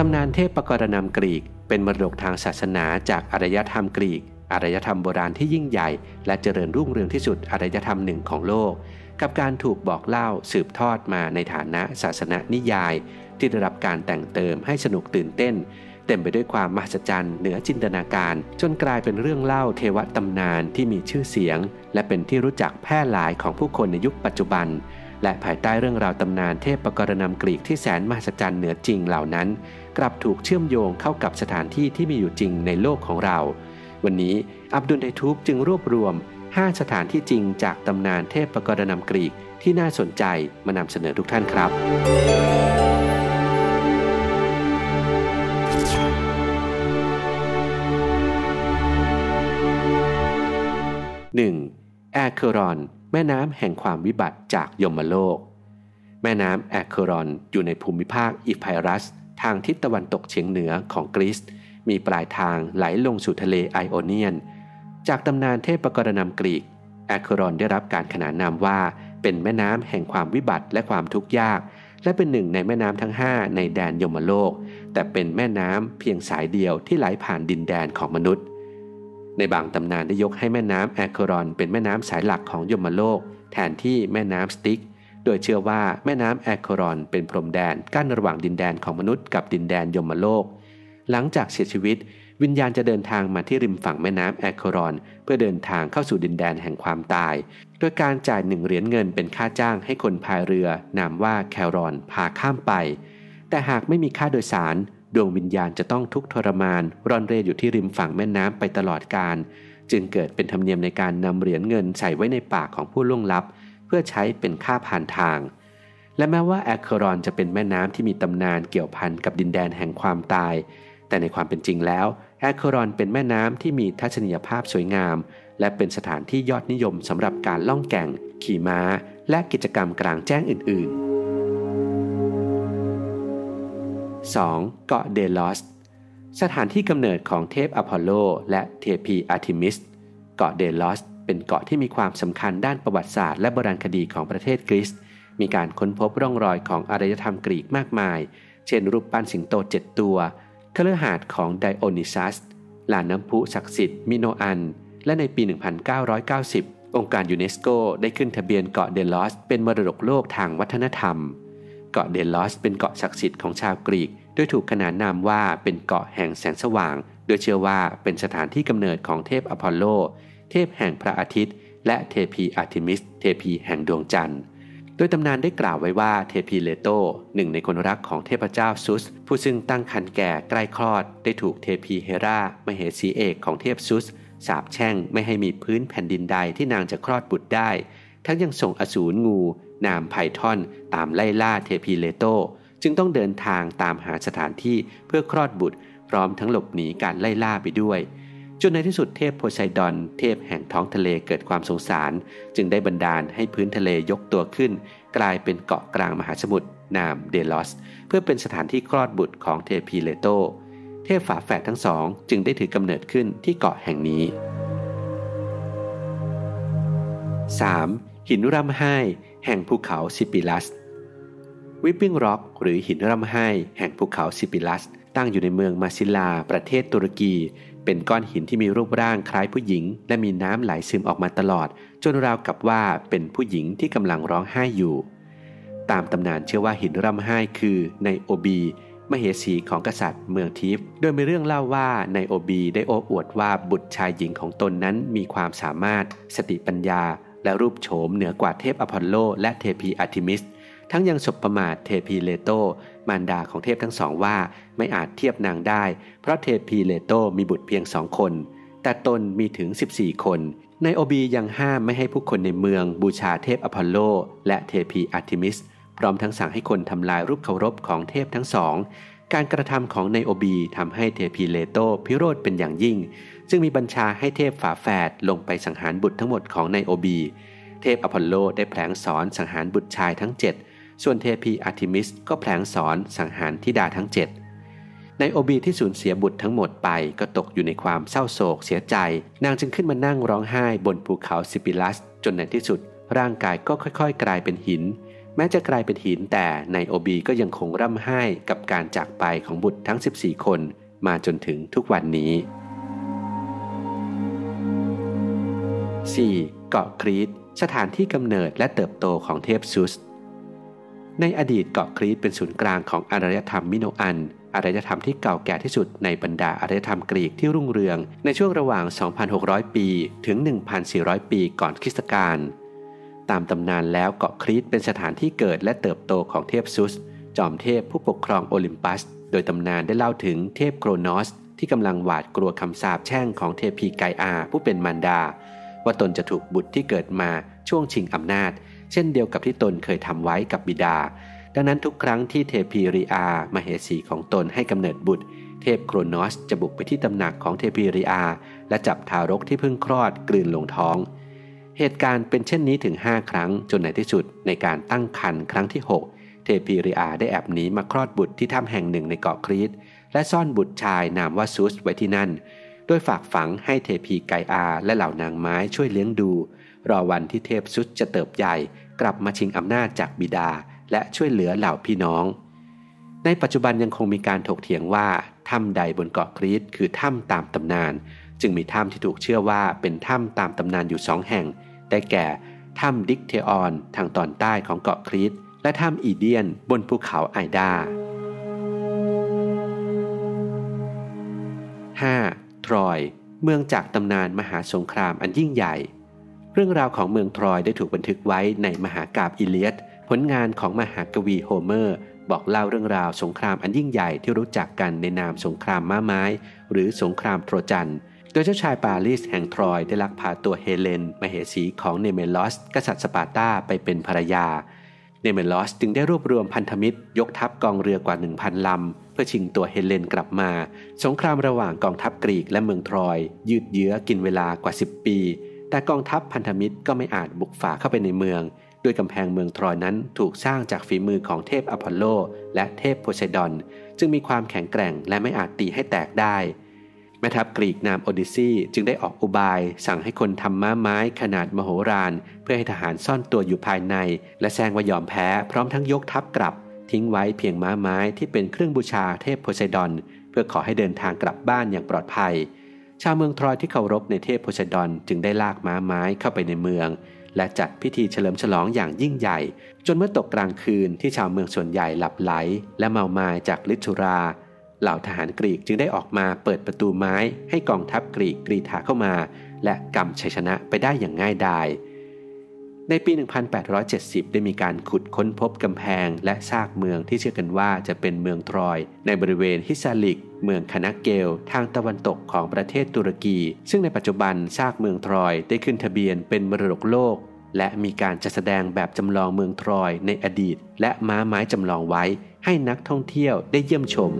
ตำนานเทพปกรณามกรีก เป็นมรดกทางศาสนาจากอารยธรรมกรีก อารยธรรมโบราณที่ยิ่งใหญ่ และเจริญรุ่งเรืองที่สุดอารยธรรมหนึ่งของโลก กับการถูกบอกเล่าสืบทอดมาในฐานะศาสนานิยาย ที่ได้รับการแต่งเติมให้สนุกตื่นเต้น เต็มไปด้วยความมหัศจรรย์เหนือจินตนาการ จนกลายเป็นเรื่องเล่าเทวตำนานที่มีชื่อเสียง และเป็นที่รู้จักแพร่หลายของผู้คนในยุคปัจจุบัน และภายใต้เรื่องราวตำนานเทพปกรณามกรีกที่แสนมหัศจรรย์เหนือจริงเหล่านั้น กลับถูกเชื่อมโยงเข้ากับสถานที่ที่มีอยู่จริงในโลกของเรา วันนี้อับดุลไดทูบจึงรวบรวม 5 สถานที่จริงจากตำนานเทพปกรณามกรีกที่น่าสนใจมานำเสนอทุกท่านครับ 1. แอคเครอน แม่น้ำแห่งความวิบัติจากยมโลก แม่น้ำแอคเครอนอยู่ในภูมิภาคอิไพรัส ทางทิศตะวันตกเฉียงเหนือของกรีซมีปลายทางไหลลงสู่ทะเลไอโอเนียน จากตำนานเทพปกรณัมกรีกแอคเครอนได้รับการขนานนามว่า เป็นแม่น้ำแห่งความวิบัติและความทุกข์ยาก และเป็นหนึ่งในแม่น้ำทั้ง 5 ในแดนยมโลก แต่เป็นแม่น้ำเพียงสายเดียวที่ไหลผ่านดินแดนของมนุษย์ ในบางตำนานได้ยกให้แม่น้ำแอคเครอนเป็นแม่น้ำสายหลักของยมโลก แทนที่แม่น้ำสติก โดยเชื่อว่าแม่น้ำแอคเครอนเป็นพรมแดนกั้นระหว่างดินแดนของมนุษย์กับดินแดนยมโลก หลังจากเสียชีวิต วิญญาณจะเดินทางมาที่ริมฝั่งแม่น้ำแอคเครอน เพื่อเดินทางเข้าสู่ดินแดนแห่งความตาย โดยการจ่ายหนึ่งเหรียญเงินเป็นค่าจ้างให้คนพายเรือ นามว่าแครอนพาข้ามไป แต่หากไม่มีค่าโดยสาร ดวงวิญญาณจะต้องทุกข์ทรมาน ร่อนเร่อยู่ที่ริมฝั่งแม่น้ำไปตลอดกาลจึงเกิดเป็นธรรมเนียมในการนำเหรียญเงินใส่ไว้ในปากของผู้ล่วงลับ เพื่อใช้เป็นค่าผ่านทาง และแม้ว่าแอคเครอนจะเป็นแม่น้ำที่มีตำนานเกี่ยวพันกับดินแดนแห่งความตาย แต่ในความเป็นจริงแล้วแอคเครอนเป็นแม่น้ำที่มีทัศนียภาพสวยงาม และเป็นสถานที่ยอดนิยมสำหรับการล่องแก่ง ขี่ม้า และกิจกรรมกลางแจ้งอื่น ๆ 2. เกาะเดลอส สถานที่กำเนิดของเทพอพอลโล และเทพีอาร์ทิมิส เกาะเดลอส เป็นเกาะที่มีความสำคัญด้านประวัติศาสตร์และโบราณคดีของประเทศกรีซ มีการค้นพบร่องรอยของอารยธรรมกรีกมากมาย เช่นรูปปั้นสิงโตเจ็ดตัวเคฤหาสน์ของไดโอนิซัส ลานน้ำพุศักดิ์สิทธิ์มิโนอัน และในปี 1990 องค์การยูเนสโกได้ขึ้นทะเบียนเกาะเดลอส เป็นมรดกโลกทางวัฒนธรรม เกาะเดลอสเป็นเกาะศักดิ์สิทธิ์ของชาวกรีก โดยถูกขนานนามว่าเป็นเกาะแห่งแสงสว่าง โดยเชื่อว่าเป็นสถานที่กำเนิดของเทพอพอลโล เทพแห่งพระอาทิตย์ และเทพีอาร์ทิมิส เทพีแห่งดวงจันทร์ โดยตำนานได้กล่าวไว้ว่าเทพีเลโตหนึ่งในคนรักของเทพเจ้าซุส ผู้ซึ่งตั้งครรภ์แก่ใกล้คลอด ได้ถูกเทพีเฮรามเหสีเอกของเทพซุสสาปแช่งไม่ให้มีพื้นแผ่นดินใดที่นางจะคลอดบุตรได้ ทั้งยังส่งอสูรงู นามไพทอนตามไล่ล่าเทพีเลโต จึงต้องเดินทางตามหาสถานที่เพื่อคลอดบุตร พร้อมทั้งหลบหนีการไล่ล่าไปด้วย จนในที่สุดเทพโพไซดอนเทพแห่งท้องทะเลเกิดความสงสาร จึงได้บันดาลให้พื้นทะเลยกตัวขึ้น กลายเป็นเกาะกลางมหาสมุทรนามเดลอส เพื่อเป็นสถานที่คลอดบุตรของเทพีเลโต เทพฝาแฝดทั้งสอง จึงได้ถือกำเนิดขึ้นที่เกาะแห่งนี้ 3. หินร่ำไห้ แห่งภูเขาซิปิลัส Weeping Rock หรือหินร่ำไห้แห่งภูเขาซิปิลัส ตั้งอยู่ในเมืองมานิซา ประเทศตุรกี เป็นก้อนหินที่มีรูปร่างคล้ายผู้หญิง และมีน้ำไหลซึมออกมาตลอด จนราวกับว่าเป็นผู้หญิงที่กำลังร้องไห้อยู่ ตามตำนานเชื่อว่าหินร่ำไห้คือไนโอบีมเหสีของกษัตริย์เมืองธีบส์โดยมีเรื่องเล่าว่าไนโอบีได้โอ้อวดว่าบุตรชายหญิงของตนนั้นมีความสามารถ สติปัญญา และรูปโฉมเหนือกว่าเทพอพอลโล และเทพีอาร์ทิมิส ทั้งยังสบประมาทเทพีเลโต มารดาของเทพทั้งสองว่าไม่อาจเทียบนางได้ เพราะเทพีเลโตมีบุตรเพียงสองคน แต่ตนมีถึง 14 คนไนโอบียังห้ามไม่ให้ผู้คนในเมืองบูชาเทพอพอลโล และเทพีอาร์ทิมิส พร้อมทั้งสั่งให้คนทำลายรูปเคารพของเทพทั้งสอง การกระทำของไนโอบีทำให้เทพีเลโตพิโรธเป็นอย่างยิ่ง ซึ่งมีบัญชาให้เทพฝาแฝดลงไปสังหารบุตรทั้งหมดของไนโอบี เทพอพอลโลได้แผลงศรสังหารบุตรชายทั้ง 7 ส่วนเทพีอาร์ทิมิสก็แผลงศรสังหารธิดาทั้ง7ในโอบีที่สูญเสียบุตรทั้งหมดไปก็ตกอยู่ในความเศร้าโศกเสียใจ นางจึงขึ้นมานั่งร้องไห้บนภูเขาซิปิลัส จนในที่สุด ร่างกายก็ค่อยๆ กลายเป็นหิน แม้จะกลายเป็นหินแต่ในโอบีก็ยังคงร่ำไห้กับการจากไปของบุตรทั้ง 14 คน มาจนถึงทุกวันนี้ 4. เกาะครีตสถานที่กำเนิดและเติบโตของเทพซุส ในอดีตเกาะครีตเป็นศูนย์กลางของอารยธรรมมิโนอัน อารยธรรมที่เก่าแก่ที่สุดในบรรดาอารยธรรมกรีกที่รุ่งเรือง ในช่วงระหว่าง 2,600 ปีถึง 1,400 ปีก่อนคริสตกาล ตามตำนานแล้วเกาะครีตเป็นสถานที่เกิดและเติบโตของเทพซุส จอมเทพผู้ปกครองโอลิมปัส โดยตำนานได้เล่าถึงเทพโครนอสที่กำลังหวาดกลัวคำสาปแช่งของเทพีไกอาผู้เป็นมารดา ว่าตนจะถูกบุตรที่เกิดมาช่วงชิงอำนาจ เช่นเดียวกับที่ตนเคยทำไว้กับบิดา ดังนั้นทุกครั้งที่เทพีริอามาเหสีของตนให้กำเนิดบุตร เทพโครนอสจะบุกไปที่ตำหนักของเทพีริอา และจับทารกที่เพิ่งคลอดกลืนลงท้อง เหตุการณ์เป็นเช่นนี้ถึง 5 ครั้งจนในที่สุดในการตั้งครรภ์ครั้งที่ 6 เทพีริอาได้แอบหนีมาคลอดบุตรที่ถ้ำแห่งหนึ่งในเกาะครีตและซ่อนบุตรชายนามว่าซุสไว้ที่นั่น โดยฝากฝังให้เทพีไกอาและเหล่านางไม้ช่วยเลี้ยงดู รอวันที่เทพซุสจะเติบใหญ่ กลับมาชิงอำนาจจากบิดา และช่วยเหลือเหล่าพี่น้อง ในปัจจุบันยังคงมีการถกเถียงว่าถ้ำใดบนเกาะครีตคือถ้ำตามตำนาน จึงมีถ้ำที่ถูกเชื่อว่าเป็นถ้ำตามตำนานอยู่สองแห่ง ได้แก่ถ้ำดิกเทออน ทางตอนใต้ของเกาะครีตและถ้ำอีเดียนบนภูเขาไอดา 5. ทรอย เมืองจากตำนานมหาสงครามอันยิ่งใหญ่ เรื่องราวของเมืองทรอยได้ถูกบันทึกไว้ในมหากาพย์อิเลียดผลงานของมหากวีโฮเมอร์ บอกเล่าเรื่องราวสงครามอันยิ่งใหญ่ที่รู้จักกันในนามสงครามม้าไม้ หรือสงครามโทรจันโดยเจ้าชายปารีสแห่งทรอยได้ลักพาตัวเฮเลนมเหสีของเมเนลอส กษัตริย์สปาร์ตาไปเป็นภรรยา เมเนลอสจึงได้รวบรวมพันธมิตร ยกทัพกองเรือกว่า 1,000 ลำ เพื่อชิงตัวเฮเลนกลับมา สงครามระหว่างกองทัพกรีกและเมืองทรอย ยืดเยื้อกินเวลากว่า 10 ปี แต่กองทัพพันธมิตรก็ไม่อาจบุกฝ่าเข้าไปในเมือง ด้วยกำแพงเมืองทรอยนั้นถูกสร้างจากฝีมือของเทพอพอลโล และเทพโพไซดอน จึงมีความแข็งแกร่งและไม่อาจตีให้แตกได้ ม่ทัพกรีกนามโอดิซีจึงได้ออกอุบาย สั่งให้คนทำม้าไม้ขนาดมโหฬารเพื่อให้ทหารซ่อนตัวอยู่ภายใน และแซงว่ายอมแพ้พร้อมทั้งยกทัพกลับ ทิ้งไว้เพียงม้าไม้ที่เป็นเครื่องบูชาเทพโพไซดอน เพื่อขอให้เดินทางกลับบ้านอย่างปลอดภัย ชาวเมืองทรอยที่เคารพในเทพโพไซดอนจึงได้ลากม้าไม้เข้าไปในเมือง และจัดพิธีเฉลิมฉลองอย่างยิ่งใหญ่ จนเมื่อตกกลางคืนที่ชาวเมืองส่วนใหญ่หลับไหล และเมามายจากฤทธุรา เหล่าทหารกรีกจึงได้ออกมาเปิดประตูไม้ให้กองทัพกรีกกรีธาเข้ามา และกำชัยชนะไปได้อย่างง่ายดาย ในปี 1870 ได้มีการขุดค้นพบกำแพงและซากเมืองที่เชื่อกันว่าจะเป็นเมืองทรอย ในบริเวณฮิซาลิก เมืองคานาเกล ทางตะวันตกของประเทศตุรกี ซึ่งในปัจจุบันซากเมืองทรอยได้ขึ้นทะเบียนเป็นมรดกโลก และมีการจัดแสดงแบบจำลองเมืองทรอยในอดีต และม้าไม้จำลองไว้ให้นักท่องเที่ยวได้เยี่ยมชม